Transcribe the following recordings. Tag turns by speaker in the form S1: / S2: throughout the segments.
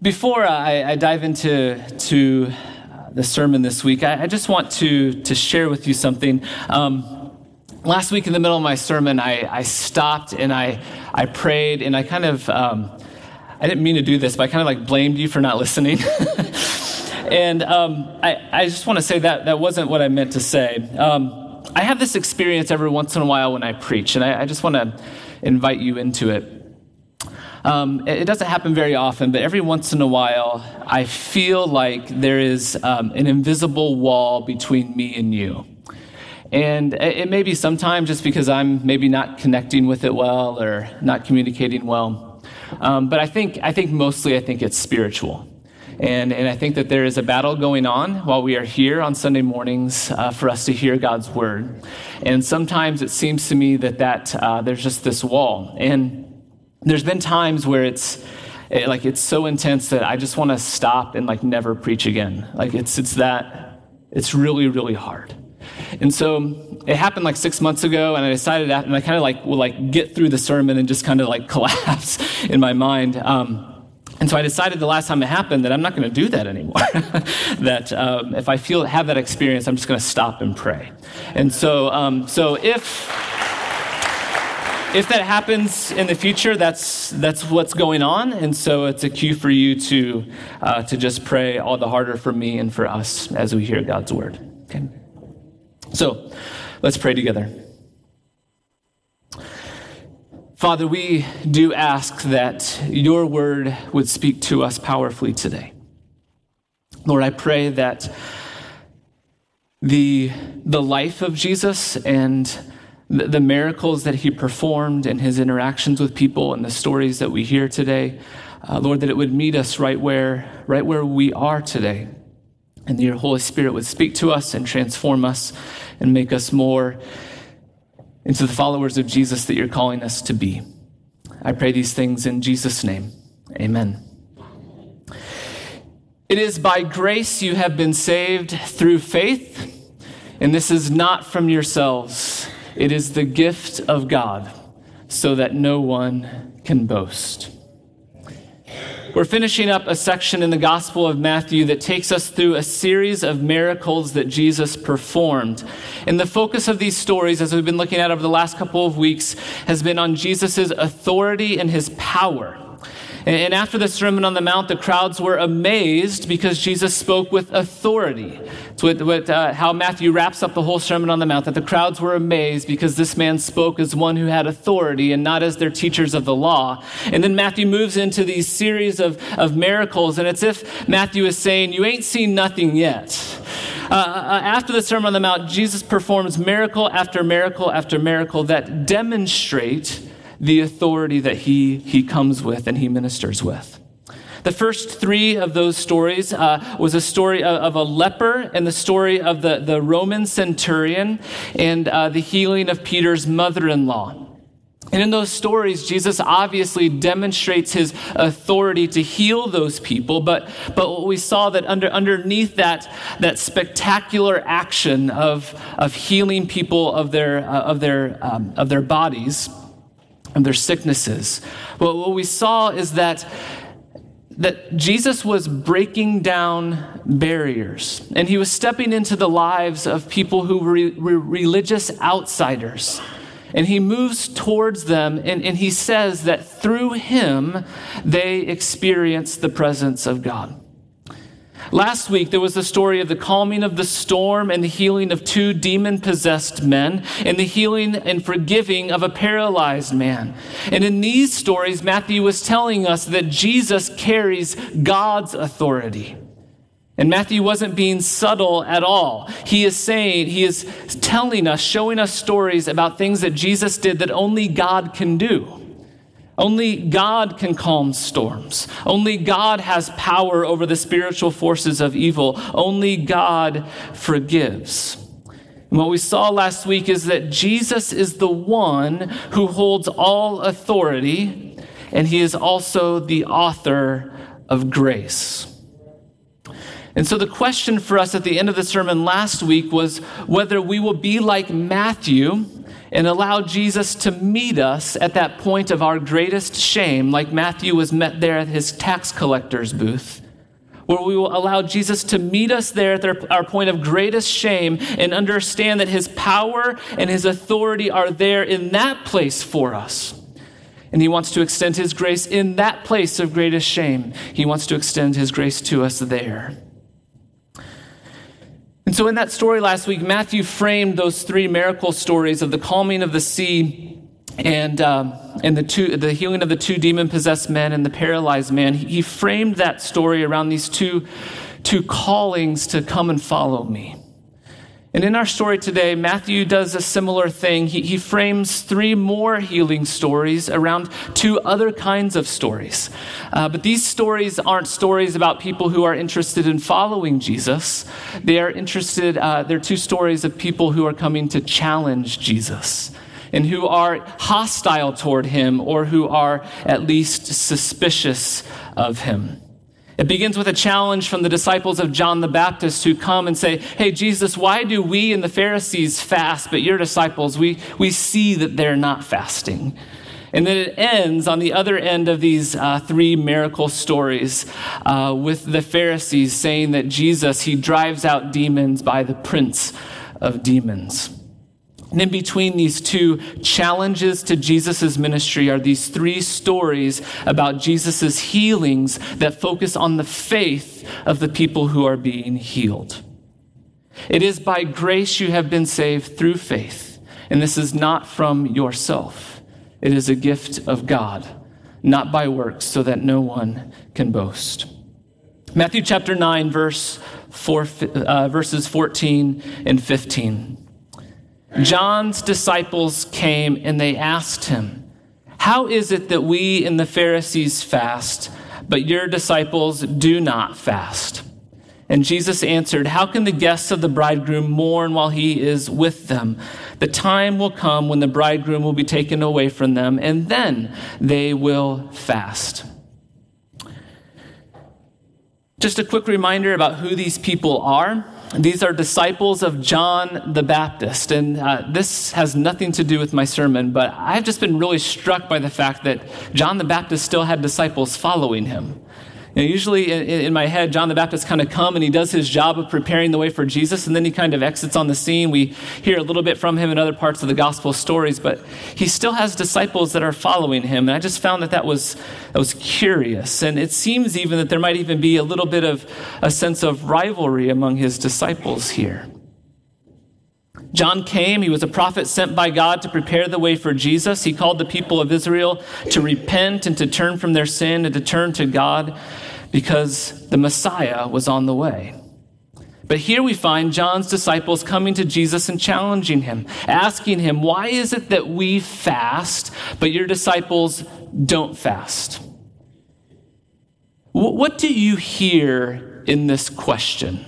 S1: Before I, I dive into to the sermon this week, I, I, just want to, to share with you something. Um, last week, in the middle of my sermon, I, I stopped and I, I prayed and I kind of, um, I didn't mean to do this, but I kind of like blamed you for not listening. and um, I, I just want to say that that wasn't what I meant to say. Um, I have this experience every once in a while when I preach, and I, I just want to invite you into it. Um, it doesn't happen very often, but every once in a while, I feel like there is um, an invisible wall between me and you. And it may be sometimes just because I'm maybe not connecting with it well or not communicating well. Um, but I think, I think mostly I think it's spiritual. And, and I think that there is a battle going on while we are here on Sunday mornings uh, for us to hear God's word. And sometimes it seems to me that, that uh, there's just this wall. And there's been times where it's it, like it's so intense that I just want to stop and like never preach again. Like it's it's that it's really really hard. And so it happened like six months ago, and I decided, that, and I kind of like will like get through the sermon and just kind of like collapse in my mind. Um, and so I decided the last time it happened that I'm not going to do that anymore. that um, if I feel have that experience, I'm just going to stop and pray. And so, um, so if if that happens in the future, that's, that's what's going on. And so it's a cue for you to, uh, to just pray all the harder for me and for us as we hear God's word. Okay? So let's pray together. Father, we do ask that your word would speak to us powerfully today. Lord, I pray that the, the life of Jesus and the, the miracles that he performed and his interactions with people and the stories that we hear today. Uh, Lord, that it would meet us right where, right where we are today. And your Holy Spirit would speak to us and transform us and make us more into the followers of Jesus that you're calling us to be. I pray these things in Jesus' name. Amen. It is by grace you have been saved through faith, and this is not from yourselves. It is the gift of God so that no one can boast. We're finishing up a section in the Gospel of Matthew that takes us through a series of miracles that Jesus performed. And the focus of these stories, as we've been looking at over the last couple of weeks, has been on Jesus' authority and his power. And after the Sermon on the Mount, the crowds were amazed because Jesus spoke with authority. It's what, what uh, how Matthew wraps up the whole Sermon on the Mount, that the crowds were amazed because this man spoke as one who had authority and not as their teachers of the law. And then Matthew moves into these series of, of miracles, and it's if Matthew is saying, You ain't seen nothing yet. Uh, uh after the Sermon on the Mount, Jesus performs miracle after miracle after miracle that demonstrate the authority that he, he comes with and he ministers with. The first three of those stories uh, was a story of, of, a leper and the story of the, the Roman centurion and uh, the healing of Peter's mother in law. And in those stories, Jesus obviously demonstrates his authority to heal those people. But, but what we saw that under, underneath that, that spectacular action of, of healing people of their, uh, of, their, um, of their bodies, and their sicknesses. Well, what we saw is that that Jesus was breaking down barriers and he was stepping into the lives of people who were, were religious outsiders. And he moves towards them and, and he says that through him they experience the presence of God. Last week, there was the story of the calming of the storm and the healing of two demon possessed men, and the healing and forgiving of a paralyzed man. And in these stories, Matthew was telling us that Jesus carries God's authority. And Matthew wasn't being subtle at all. He is saying, he is telling us, showing us stories about things that Jesus did that only God can do. Only God can calm storms. Only God has power over the spiritual forces of evil. Only God forgives. And what we saw last week is that Jesus is the one who holds all authority, and he is also the author of grace. And so, the question for us at the end of the sermon last week was whether we will be like Matthew and allow Jesus to meet us at that point of our greatest shame, like Matthew was met there at his tax collector's booth, where we will allow Jesus to meet us there at our point of greatest shame and understand that his power and his authority are there in that place for us. And he wants to extend his grace in that place of greatest shame. He wants to extend his grace to us there. And so, in that story last week, Matthew framed those three miracle stories of the calming of the sea and, um, and the, two, the healing of the two demon possessed men and the paralyzed man. He framed that story around these two, two callings to come and follow me. And in our story today, Matthew does a similar thing. He, he, frames three more healing stories around two other kinds of stories. Uh, but these stories aren't stories about people who are interested in following Jesus. They are interested, uh, they're two stories of people who are coming to challenge Jesus and who are hostile toward him or who are at least suspicious of him. It begins with a challenge from the disciples of John the Baptist who come and say, Hey, Jesus, why do we and the Pharisees fast, but your disciples, we, we see that they're not fasting? And then it ends on the other end of these uh, three miracle stories uh, with the Pharisees saying that Jesus, he drives out demons by the prince of demons. And in between these two challenges to Jesus' ministry are these three stories about Jesus' healings that focus on the faith of the people who are being healed. It is by grace you have been saved through faith, and this is not from yourself. It is a gift of God, not by works, so that no one can boast. Matthew chapter 9, verse 4, uh, verses 14 and 15. John's disciples came and they asked him, How is it that we and the Pharisees fast, but your disciples do not fast? And Jesus answered, How can the guests of the bridegroom mourn while he is with them? The time will come when the bridegroom will be taken away from them, and then they will fast. Just a quick reminder about who these people are. These are disciples of John the Baptist. And uh, this has nothing to do with my sermon, but I've just been really struck by the fact that John the Baptist still had disciples following him. Usually in, in, my head, John the Baptist kind of come and he does his job of preparing the way for Jesus, and then he kind of exits on the scene. We hear a little bit from him in other parts of the gospel stories, but he still has disciples that are following him. And I just found that that was, that was curious. And it seems even that there might even be a little bit of a sense of rivalry among his disciples here. John came. He was a prophet sent by God to prepare the way for Jesus. He called the people of Israel to repent and to turn from their sin and to turn to God because the Messiah was on the way. But here we find John's disciples coming to Jesus and challenging him, asking him, Why is it that we fast, but your disciples don't fast? What do you hear in this question?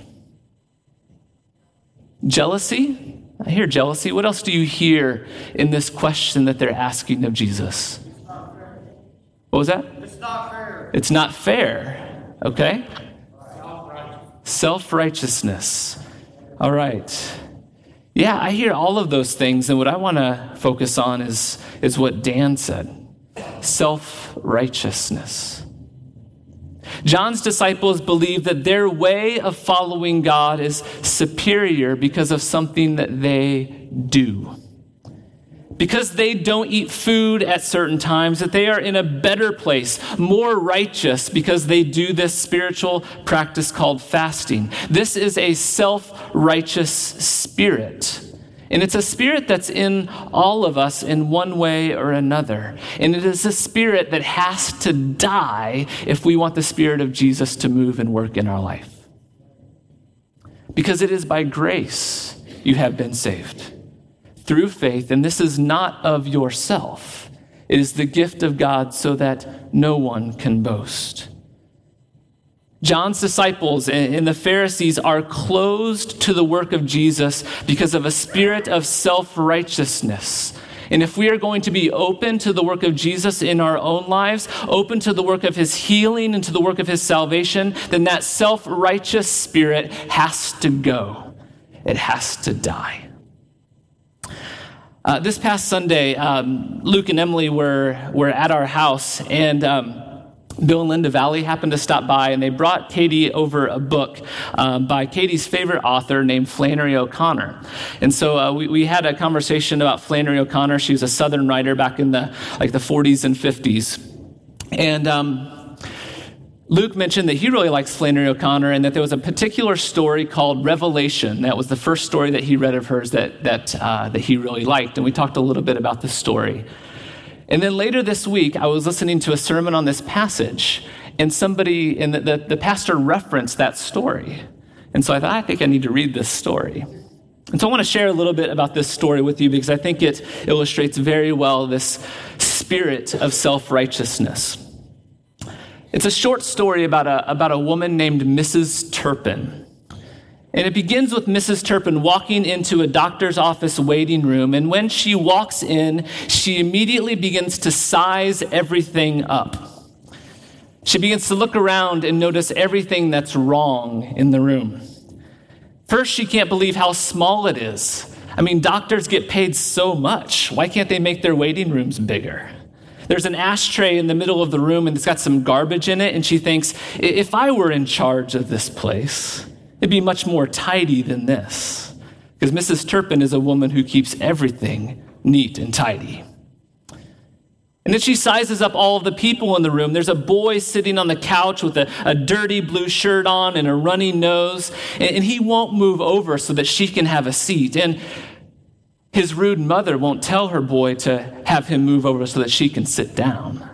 S1: Jealousy? I hear jealousy. What else do you hear in this question that they're asking of Jesus? What was that?
S2: It's not fair.
S1: It's not fair. Okay? Self righteousness. All right. Yeah, I hear all of those things, and what I want to focus on is, is what Dan said self righteousness. John's disciples believe that their way of following God is superior because of something that they do. Because they don't eat food at certain times, that they are in a better place, more righteous, because they do this spiritual practice called fasting. This is a self righteous spirit. And it's a spirit that's in all of us in one way or another. And it is a spirit that has to die if we want the spirit of Jesus to move and work in our life. Because it is by grace you have been saved through faith, and this is not of yourself. It is the gift of God so that no one can boast. John's disciples and the Pharisees are closed to the work of Jesus because of a spirit of self righteousness. And if we are going to be open to the work of Jesus in our own lives, open to the work of his healing and to the work of his salvation, then that self righteous spirit has to go. It has to die. Uh, this past Sunday, um, Luke and Emily were, were at our house, and um, Bill and Linda Valley happened to stop by, and they brought Katie over a book um, by Katie's favorite author named Flannery O'Connor. And so uh, we, we had a conversation about Flannery O'Connor. She was a Southern writer back in the like the 40s and 50s, and um, Luke mentioned that he really likes Flannery O'Connor and that there was a particular story called Revelation. That was the first story that he read of hers that, that, uh, that he really liked. And we talked a little bit about this story. And then later this week, I was listening to a sermon on this passage, and somebody, and the, the, the pastor referenced that story. And so I thought, I think I need to read this story. And so I want to share a little bit about this story with you because I think it illustrates very well this spirit of self righteousness. It's a short story about a, about a woman named Mrs. Turpin. And it begins with Mrs. Turpin walking into a doctor's office waiting room. And when she walks in, she immediately begins to size everything up. She begins to look around and notice everything that's wrong in the room. First, she can't believe how small it is. I mean, doctors get paid so much. Why can't they make their waiting rooms bigger? There's an ashtray in the middle of the room and it's got some garbage in it. And she thinks, if I were in charge of this place, it'd be much more tidy than this. Because Mrs. Turpin is a woman who keeps everything neat and tidy. And then she sizes up all of the people in the room. There's a boy sitting on the couch with a, a dirty blue shirt on and a runny nose, and, and he won't move over so that she can have a seat. And his rude mother won't tell her boy to have him move over so that she can sit down.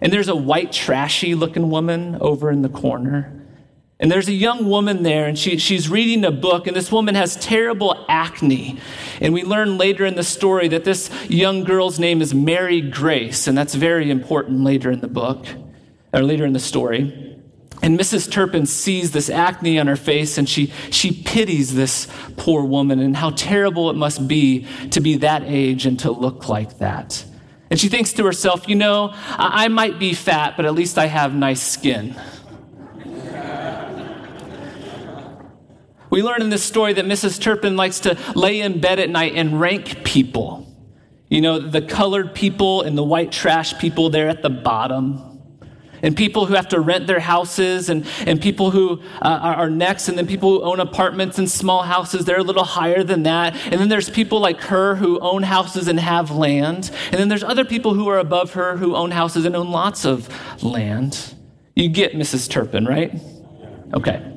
S1: And there's a white, trashy looking woman over in the corner. And there's a young woman there, and she, she's reading a book, and this woman has terrible acne. And we learn later in the story that this young girl's name is Mary Grace, and that's very important later in the book, or later in the story. And Mrs. Turpin sees this acne on her face and she, she pities this poor woman and how terrible it must be to be that age and to look like that. And she thinks to herself, you know, I, I might be fat, but at least I have nice skin. we learn in this story that Mrs. Turpin likes to lay in bed at night and rank people. You know, the colored people and the white trash people, they're at the bottom and people who have to rent their houses, and, and people who uh, are, are next, and then people who own apartments and small houses, they're a little higher than that. And then there's people like her who own houses and have land. And then there's other people who are above her who own houses and own lots of land. You get Mrs. Turpin, right? Okay.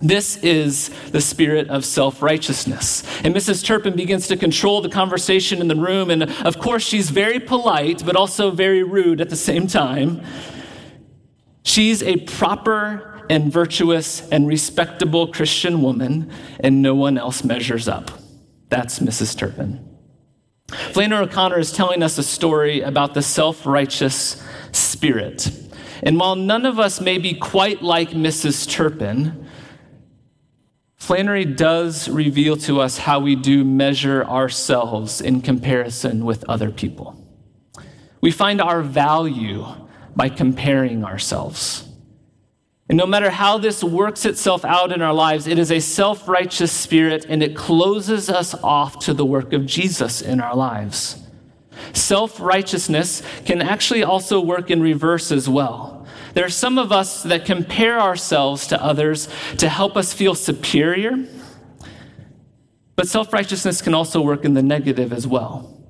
S1: This is the spirit of self righteousness. And Mrs. Turpin begins to control the conversation in the room. And of course, she's very polite, but also very rude at the same time. She's a proper and virtuous and respectable Christian woman, and no one else measures up. That's Mrs. Turpin. Flannery O'Connor is telling us a story about the self righteous spirit. And while none of us may be quite like Mrs. Turpin, Flannery does reveal to us how we do measure ourselves in comparison with other people. We find our value by comparing ourselves. And no matter how this works itself out in our lives, it is a self righteous spirit and it closes us off to the work of Jesus in our lives. Self righteousness can actually also work in reverse as well. There are some of us that compare ourselves to others to help us feel superior. But self righteousness can also work in the negative as well.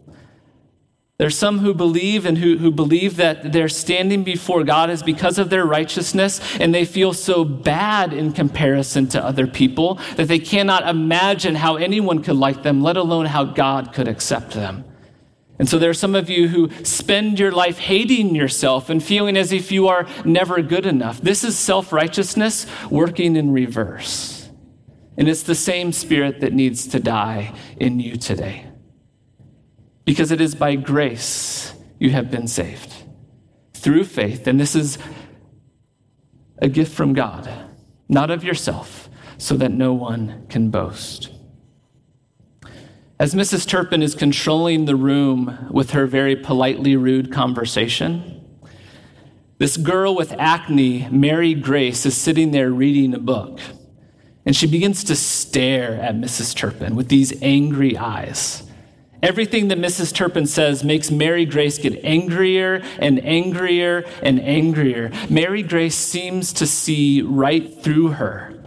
S1: There's some who believe and who, who believe that their standing before God is because of their righteousness, and they feel so bad in comparison to other people that they cannot imagine how anyone could like them, let alone how God could accept them. And so there are some of you who spend your life hating yourself and feeling as if you are never good enough. This is self righteousness working in reverse. And it's the same spirit that needs to die in you today. Because it is by grace you have been saved through faith. And this is a gift from God, not of yourself, so that no one can boast. As Mrs. Turpin is controlling the room with her very politely rude conversation, this girl with acne, Mary Grace, is sitting there reading a book. And she begins to stare at Mrs. Turpin with these angry eyes. Everything that Mrs. Turpin says makes Mary Grace get angrier and angrier and angrier. Mary Grace seems to see right through her.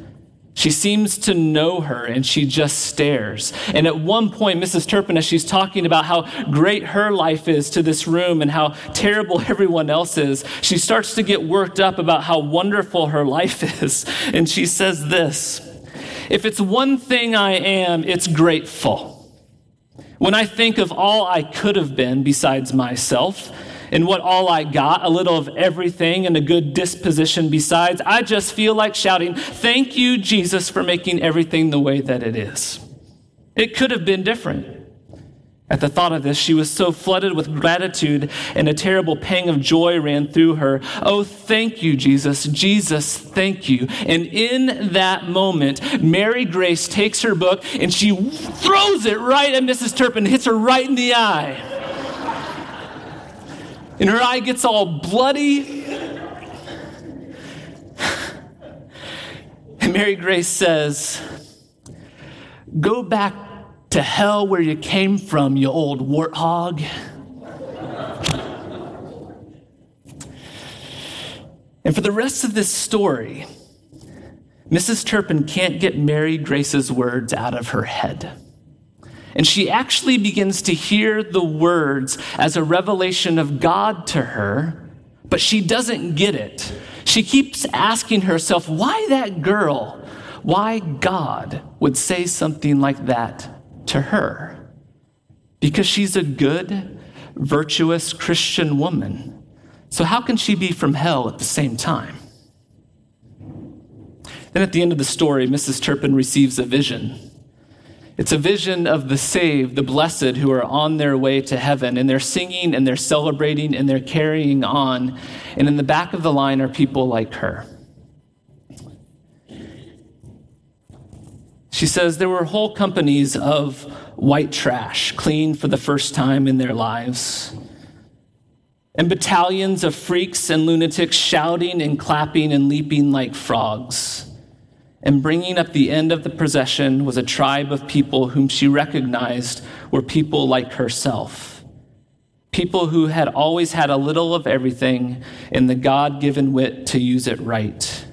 S1: She seems to know her and she just stares. And at one point, Mrs. Turpin, as she's talking about how great her life is to this room and how terrible everyone else is, she starts to get worked up about how wonderful her life is. And she says this If it's one thing I am, it's grateful. When I think of all I could have been besides myself, and what all I got, a little of everything and a good disposition besides, I just feel like shouting, Thank you, Jesus, for making everything the way that it is. It could have been different. At the thought of this, she was so flooded with gratitude, and a terrible pang of joy ran through her. Oh, thank you, Jesus. Jesus, thank you. And in that moment, Mary Grace takes her book and she throws it right at Mrs. Turpin, hits her right in the eye. And her eye gets all bloody. And Mary Grace says, Go back to hell where you came from, you old warthog. and for the rest of this story, Mrs. Turpin can't get Mary Grace's words out of her head. And she actually begins to hear the words as a revelation of God to her, but she doesn't get it. She keeps asking herself, why that girl? Why God would say something like that to her because she's a good, virtuous Christian woman. So, how can she be from hell at the same time? Then at the end of the story, Mrs. Turpin receives a vision. It's a vision of the saved, the blessed, who are on their way to heaven, and they're singing and they're celebrating and they're carrying on. And in the back of the line are people like her. She says there were whole companies of white trash clean for the first time in their lives, and battalions of freaks and lunatics shouting and clapping and leaping like frogs. And bringing up the end of the procession was a tribe of people whom she recognized were people like herself. People who had always had a little of everything and the God given wit to use it right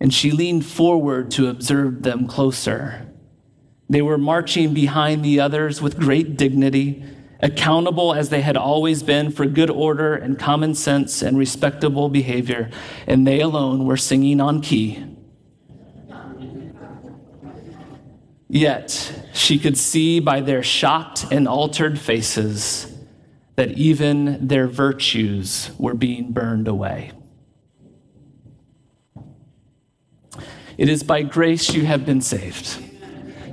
S1: and she leaned forward to observe them closer. They were marching behind the others with great dignity, accountable as they had always been for good order and common sense and respectable behavior, and they alone were singing on key. Yet she could see by their shocked and altered faces that even their virtues were being burned away. It is by grace you have been saved,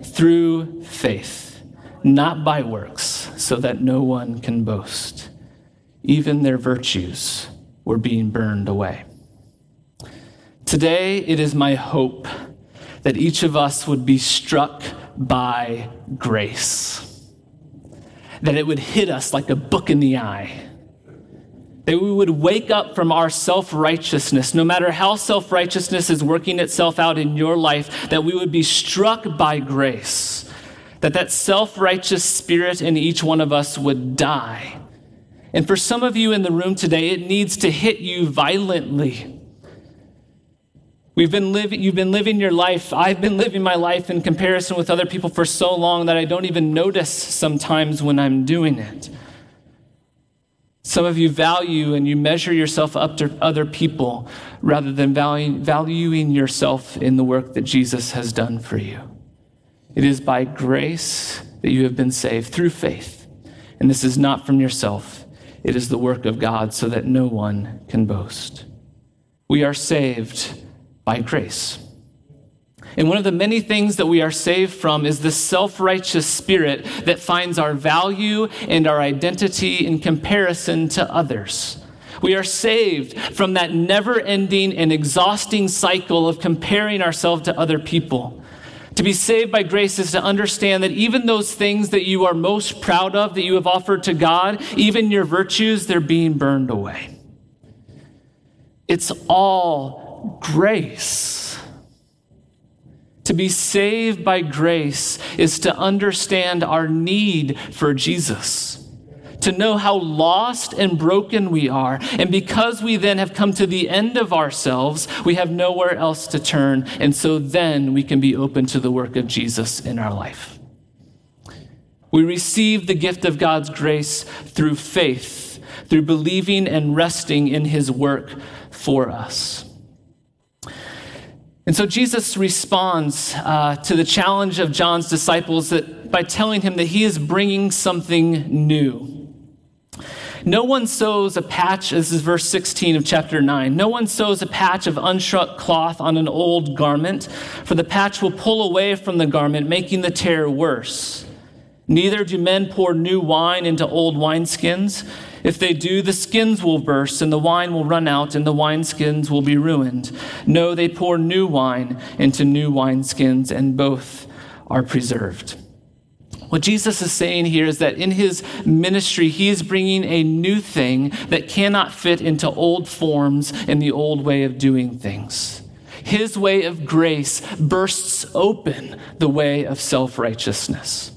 S1: through faith, not by works, so that no one can boast. Even their virtues were being burned away. Today, it is my hope that each of us would be struck by grace, that it would hit us like a book in the eye that we would wake up from our self righteousness, no matter how self righteousness is working itself out in your life, that we would be struck by grace, that that self righteous spirit in each one of us would die. And for some of you in the room today, it needs to hit you violently. We've been living, you've been living your life. I've been living my life in comparison with other people for so long that I don't even notice sometimes when I'm doing it. Some of you value and you measure yourself up to other people rather than valuing yourself in the work that Jesus has done for you. It is by grace that you have been saved through faith. And this is not from yourself, it is the work of God so that no one can boast. We are saved by grace. And one of the many things that we are saved from is the self righteous spirit that finds our value and our identity in comparison to others. We are saved from that never ending and exhausting cycle of comparing ourselves to other people. To be saved by grace is to understand that even those things that you are most proud of, that you have offered to God, even your virtues, they're being burned away. It's all grace. To be saved by grace is to understand our need for Jesus to know how lost and broken we are. And because we then have come to the end of ourselves, we have nowhere else to turn. And so then we can be open to the work of Jesus in our life. We receive the gift of God's grace through faith, through believing and resting in his work for us. And so Jesus responds uh, to the challenge of John's disciples that by telling him that he is bringing something new. No one sews a patch, this is verse 16 of chapter 9. No one sews a patch of unshrunk cloth on an old garment, for the patch will pull away from the garment, making the tear worse. Neither do men pour new wine into old wineskins. If they do, the skins will burst, and the wine will run out, and the wineskins will be ruined. No, they pour new wine into new wineskins, and both are preserved. What Jesus is saying here is that in his ministry, he is bringing a new thing that cannot fit into old forms in the old way of doing things. His way of grace bursts open the way of self righteousness.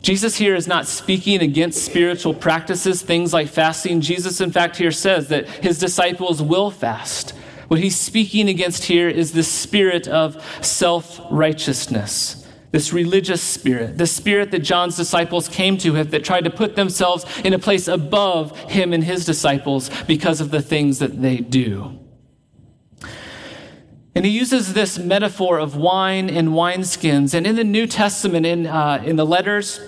S1: Jesus here is not speaking against spiritual practices, things like fasting. Jesus, in fact, here says that his disciples will fast. What he's speaking against here is the spirit of self righteousness this religious spirit, the spirit that John's disciples came to him that tried to put themselves in a place above him and his disciples because of the things that they do. And he uses this metaphor of wine and wineskins. And in the New Testament, in, uh, in the letters,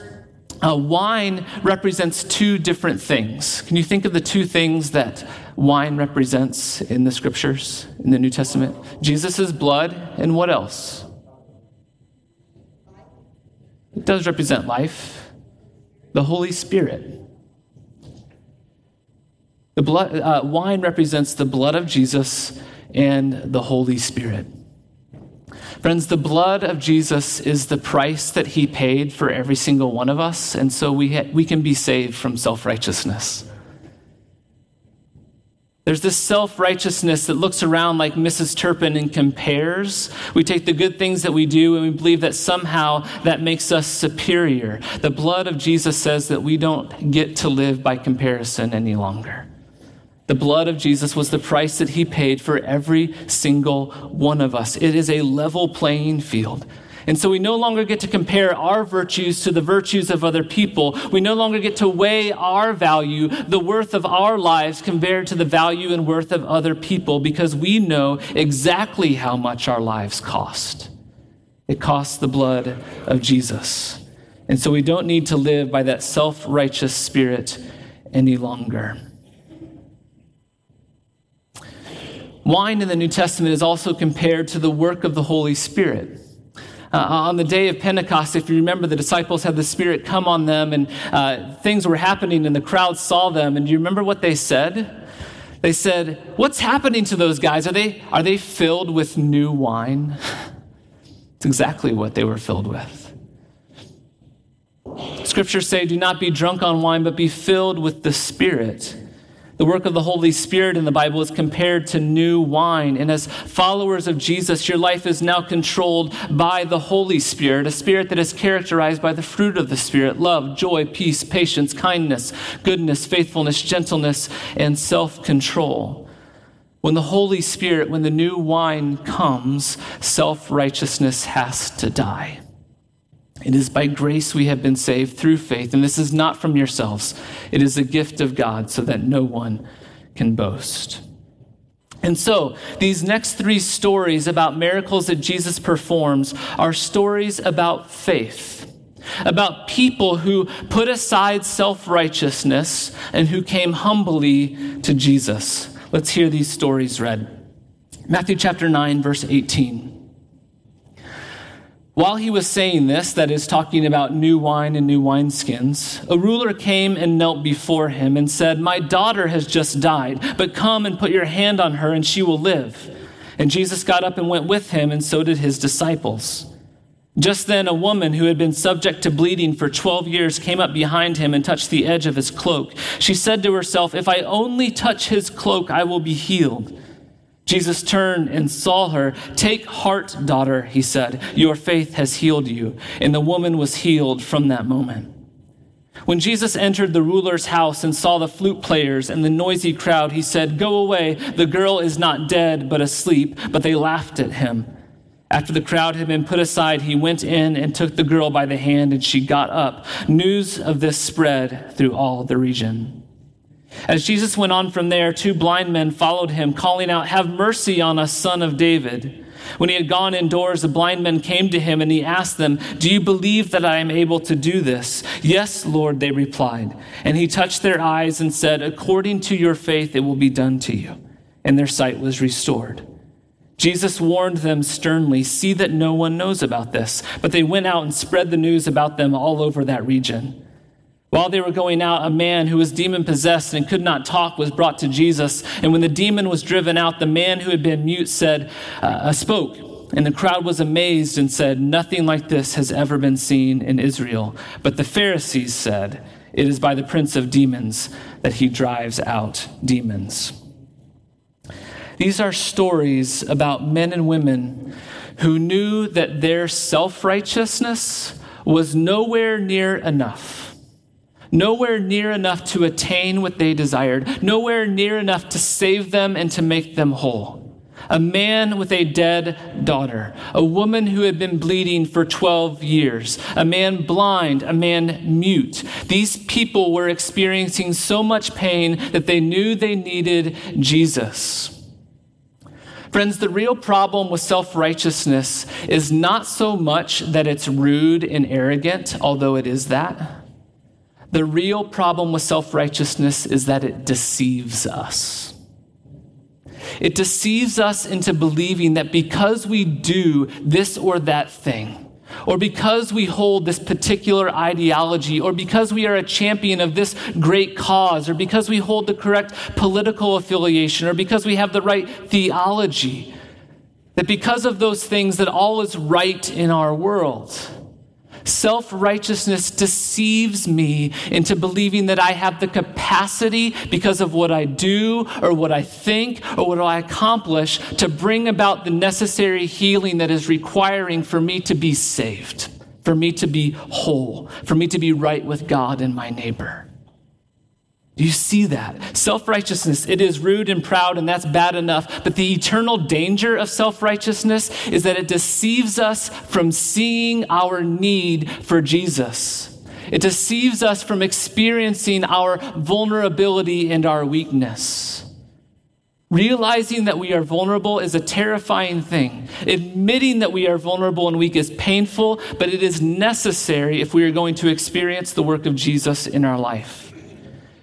S1: uh, wine represents two different things. Can you think of the two things that wine represents in the scriptures, in the New Testament? Jesus' blood, and what else? It does represent life, the Holy Spirit. The blood, uh, wine represents the blood of Jesus and the Holy Spirit. Friends, the blood of Jesus is the price that he paid for every single one of us, and so we, ha- we can be saved from self righteousness. There's this self righteousness that looks around like Mrs. Turpin and compares. We take the good things that we do and we believe that somehow that makes us superior. The blood of Jesus says that we don't get to live by comparison any longer. The blood of Jesus was the price that he paid for every single one of us. It is a level playing field. And so we no longer get to compare our virtues to the virtues of other people. We no longer get to weigh our value, the worth of our lives compared to the value and worth of other people because we know exactly how much our lives cost. It costs the blood of Jesus. And so we don't need to live by that self righteous spirit any longer. Wine in the New Testament is also compared to the work of the Holy Spirit. Uh, on the day of Pentecost, if you remember, the disciples had the Spirit come on them and uh, things were happening and the crowd saw them. And do you remember what they said? They said, What's happening to those guys? Are they, are they filled with new wine? It's exactly what they were filled with. Scriptures say, Do not be drunk on wine, but be filled with the Spirit. The work of the Holy Spirit in the Bible is compared to new wine. And as followers of Jesus, your life is now controlled by the Holy Spirit, a spirit that is characterized by the fruit of the Spirit love, joy, peace, patience, kindness, goodness, faithfulness, gentleness, and self control. When the Holy Spirit, when the new wine comes, self righteousness has to die. It is by grace we have been saved through faith, and this is not from yourselves. It is a gift of God so that no one can boast. And so, these next three stories about miracles that Jesus performs are stories about faith, about people who put aside self righteousness and who came humbly to Jesus. Let's hear these stories read. Matthew chapter 9, verse 18. While he was saying this, that is, talking about new wine and new wineskins, a ruler came and knelt before him and said, My daughter has just died, but come and put your hand on her and she will live. And Jesus got up and went with him, and so did his disciples. Just then, a woman who had been subject to bleeding for 12 years came up behind him and touched the edge of his cloak. She said to herself, If I only touch his cloak, I will be healed. Jesus turned and saw her. Take heart, daughter, he said. Your faith has healed you. And the woman was healed from that moment. When Jesus entered the ruler's house and saw the flute players and the noisy crowd, he said, Go away. The girl is not dead, but asleep. But they laughed at him. After the crowd had been put aside, he went in and took the girl by the hand, and she got up. News of this spread through all the region. As Jesus went on from there, two blind men followed him, calling out, Have mercy on us, son of David. When he had gone indoors, the blind men came to him, and he asked them, Do you believe that I am able to do this? Yes, Lord, they replied. And he touched their eyes and said, According to your faith, it will be done to you. And their sight was restored. Jesus warned them sternly, See that no one knows about this. But they went out and spread the news about them all over that region. While they were going out, a man who was demon possessed and could not talk was brought to Jesus. And when the demon was driven out, the man who had been mute said, uh, uh, spoke. And the crowd was amazed and said, Nothing like this has ever been seen in Israel. But the Pharisees said, It is by the prince of demons that he drives out demons. These are stories about men and women who knew that their self righteousness was nowhere near enough nowhere near enough to attain what they desired, nowhere near enough to save them and to make them whole. A man with a dead daughter, a woman who had been bleeding for 12 years, a man blind, a man mute. These people were experiencing so much pain that they knew they needed Jesus. Friends, the real problem with self righteousness is not so much that it's rude and arrogant, although it is that. The real problem with self righteousness is that it deceives us. It deceives us into believing that because we do this or that thing, or because we hold this particular ideology, or because we are a champion of this great cause, or because we hold the correct political affiliation, or because we have the right theology, that because of those things that all is right in our world. Self righteousness deceives me into believing that I have the capacity because of what I do or what I think or what I accomplish to bring about the necessary healing that is requiring for me to be saved, for me to be whole, for me to be right with God and my neighbor. Do you see that? Self righteousness, it is rude and proud, and that's bad enough. But the eternal danger of self righteousness is that it deceives us from seeing our need for Jesus. It deceives us from experiencing our vulnerability and our weakness. Realizing that we are vulnerable is a terrifying thing. Admitting that we are vulnerable and weak is painful, but it is necessary if we are going to experience the work of Jesus in our life.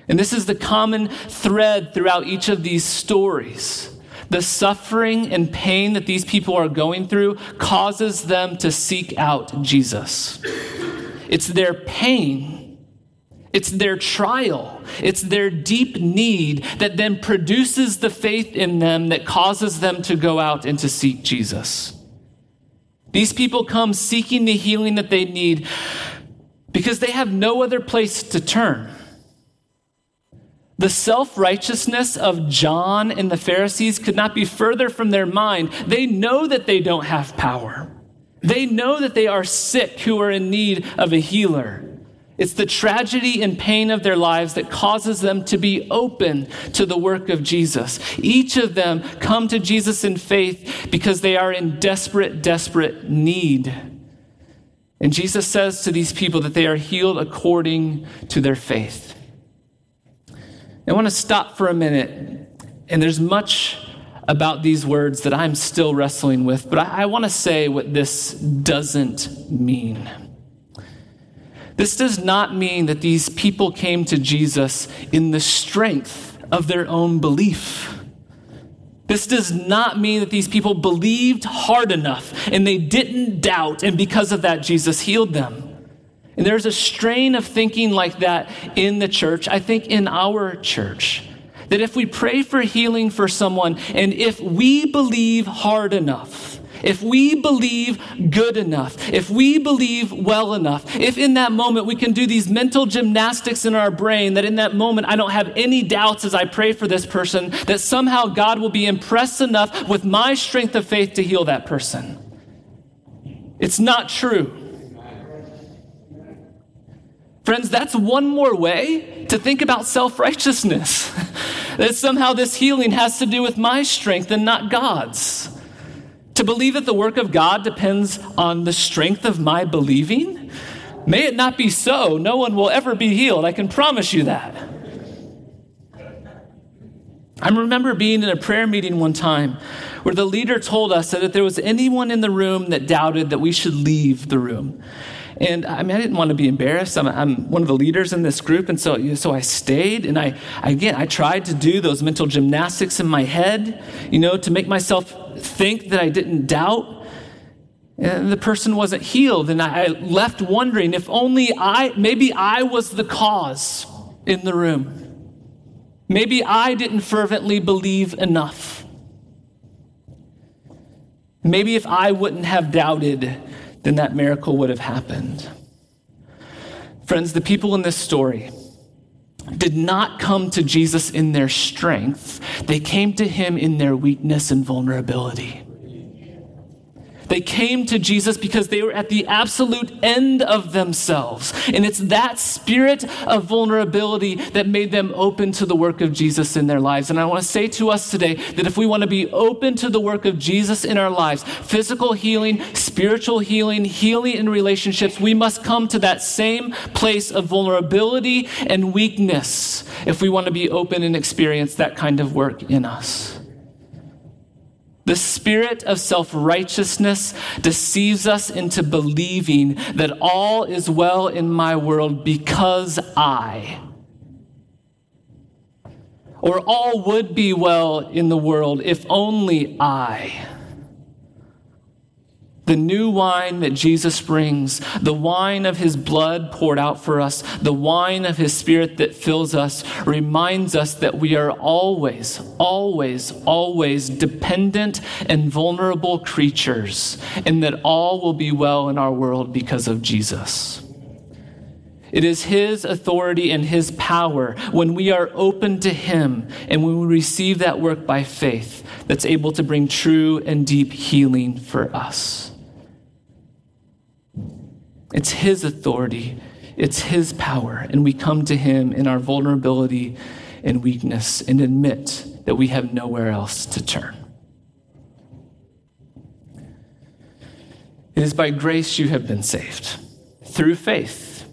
S1: And this is the common thread throughout each of these stories. The suffering and pain that these people are going through causes them to seek out Jesus. It's their pain, it's their trial, it's their deep need that then produces the faith in them that causes them to go out and to seek Jesus. These people come seeking the healing that they need because they have no other place to turn. The self righteousness of John and the Pharisees could not be further from their mind. They know that they don't have power. They know that they are sick who are in need of a healer. It's the tragedy and pain of their lives that causes them to be open to the work of Jesus. Each of them come to Jesus in faith because they are in desperate, desperate need. And Jesus says to these people that they are healed according to their faith. I want to stop for a minute, and there's much about these words that I'm still wrestling with, but I, I want to say what this doesn't mean. This does not mean that these people came to Jesus in the strength of their own belief. This does not mean that these people believed hard enough and they didn't doubt, and because of that, Jesus healed them. And there's a strain of thinking like that in the church, I think in our church. That if we pray for healing for someone, and if we believe hard enough, if we believe good enough, if we believe well enough, if in that moment we can do these mental gymnastics in our brain, that in that moment I don't have any doubts as I pray for this person, that somehow God will be impressed enough with my strength of faith to heal that person. It's not true. Friends, that's one more way to think about self righteousness. that somehow this healing has to do with my strength and not God's. To believe that the work of God depends on the strength of my believing? May it not be so. No one will ever be healed. I can promise you that. I remember being in a prayer meeting one time where the leader told us that if there was anyone in the room that doubted that we should leave the room. And I mean, I didn't want to be embarrassed. I'm, I'm, one of the leaders in this group. And so, so I stayed and I, again, I tried to do those mental gymnastics in my head, you know, to make myself think that I didn't doubt. And the person wasn't healed. And I left wondering if only I, maybe I was the cause in the room. Maybe I didn't fervently believe enough. Maybe if I wouldn't have doubted, then that miracle would have happened. Friends, the people in this story did not come to Jesus in their strength, they came to him in their weakness and vulnerability. They came to Jesus because they were at the absolute end of themselves. And it's that spirit of vulnerability that made them open to the work of Jesus in their lives. And I want to say to us today that if we want to be open to the work of Jesus in our lives, physical healing, spiritual healing, healing in relationships, we must come to that same place of vulnerability and weakness if we want to be open and experience that kind of work in us. The spirit of self righteousness deceives us into believing that all is well in my world because I. Or all would be well in the world if only I the new wine that Jesus brings, the wine of his blood poured out for us, the wine of his spirit that fills us, reminds us that we are always, always, always dependent and vulnerable creatures, and that all will be well in our world because of Jesus. It is His authority and His power when we are open to Him and when we receive that work by faith that's able to bring true and deep healing for us. It's His authority, it's His power, and we come to Him in our vulnerability and weakness and admit that we have nowhere else to turn. It is by grace you have been saved, through faith.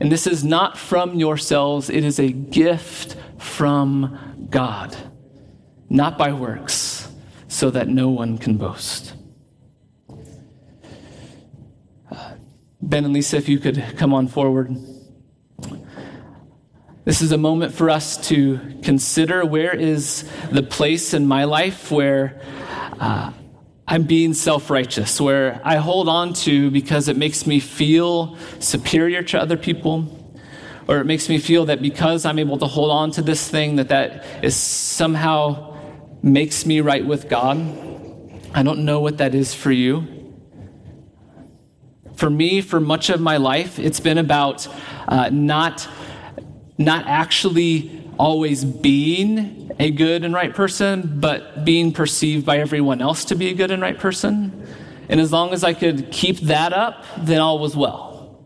S1: And this is not from yourselves, it is a gift from God, not by works, so that no one can boast. Ben and Lisa, if you could come on forward. This is a moment for us to consider where is the place in my life where uh, I'm being self righteous, where I hold on to because it makes me feel superior to other people, or it makes me feel that because I'm able to hold on to this thing, that that is somehow makes me right with God. I don't know what that is for you. For me, for much of my life, it's been about uh, not, not actually always being a good and right person, but being perceived by everyone else to be a good and right person. And as long as I could keep that up, then all was well.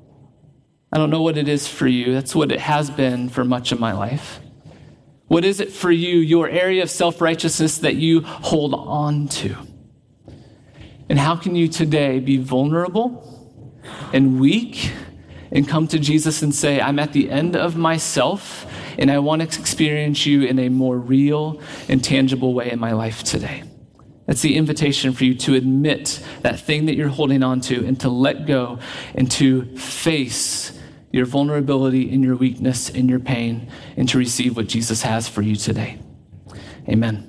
S1: I don't know what it is for you. That's what it has been for much of my life. What is it for you, your area of self righteousness that you hold on to? And how can you today be vulnerable and weak and come to Jesus and say, I'm at the end of myself and I want to experience you in a more real and tangible way in my life today. That's the invitation for you to admit that thing that you're holding on to and to let go and to face your vulnerability and your weakness and your pain and to receive what Jesus has for you today. Amen.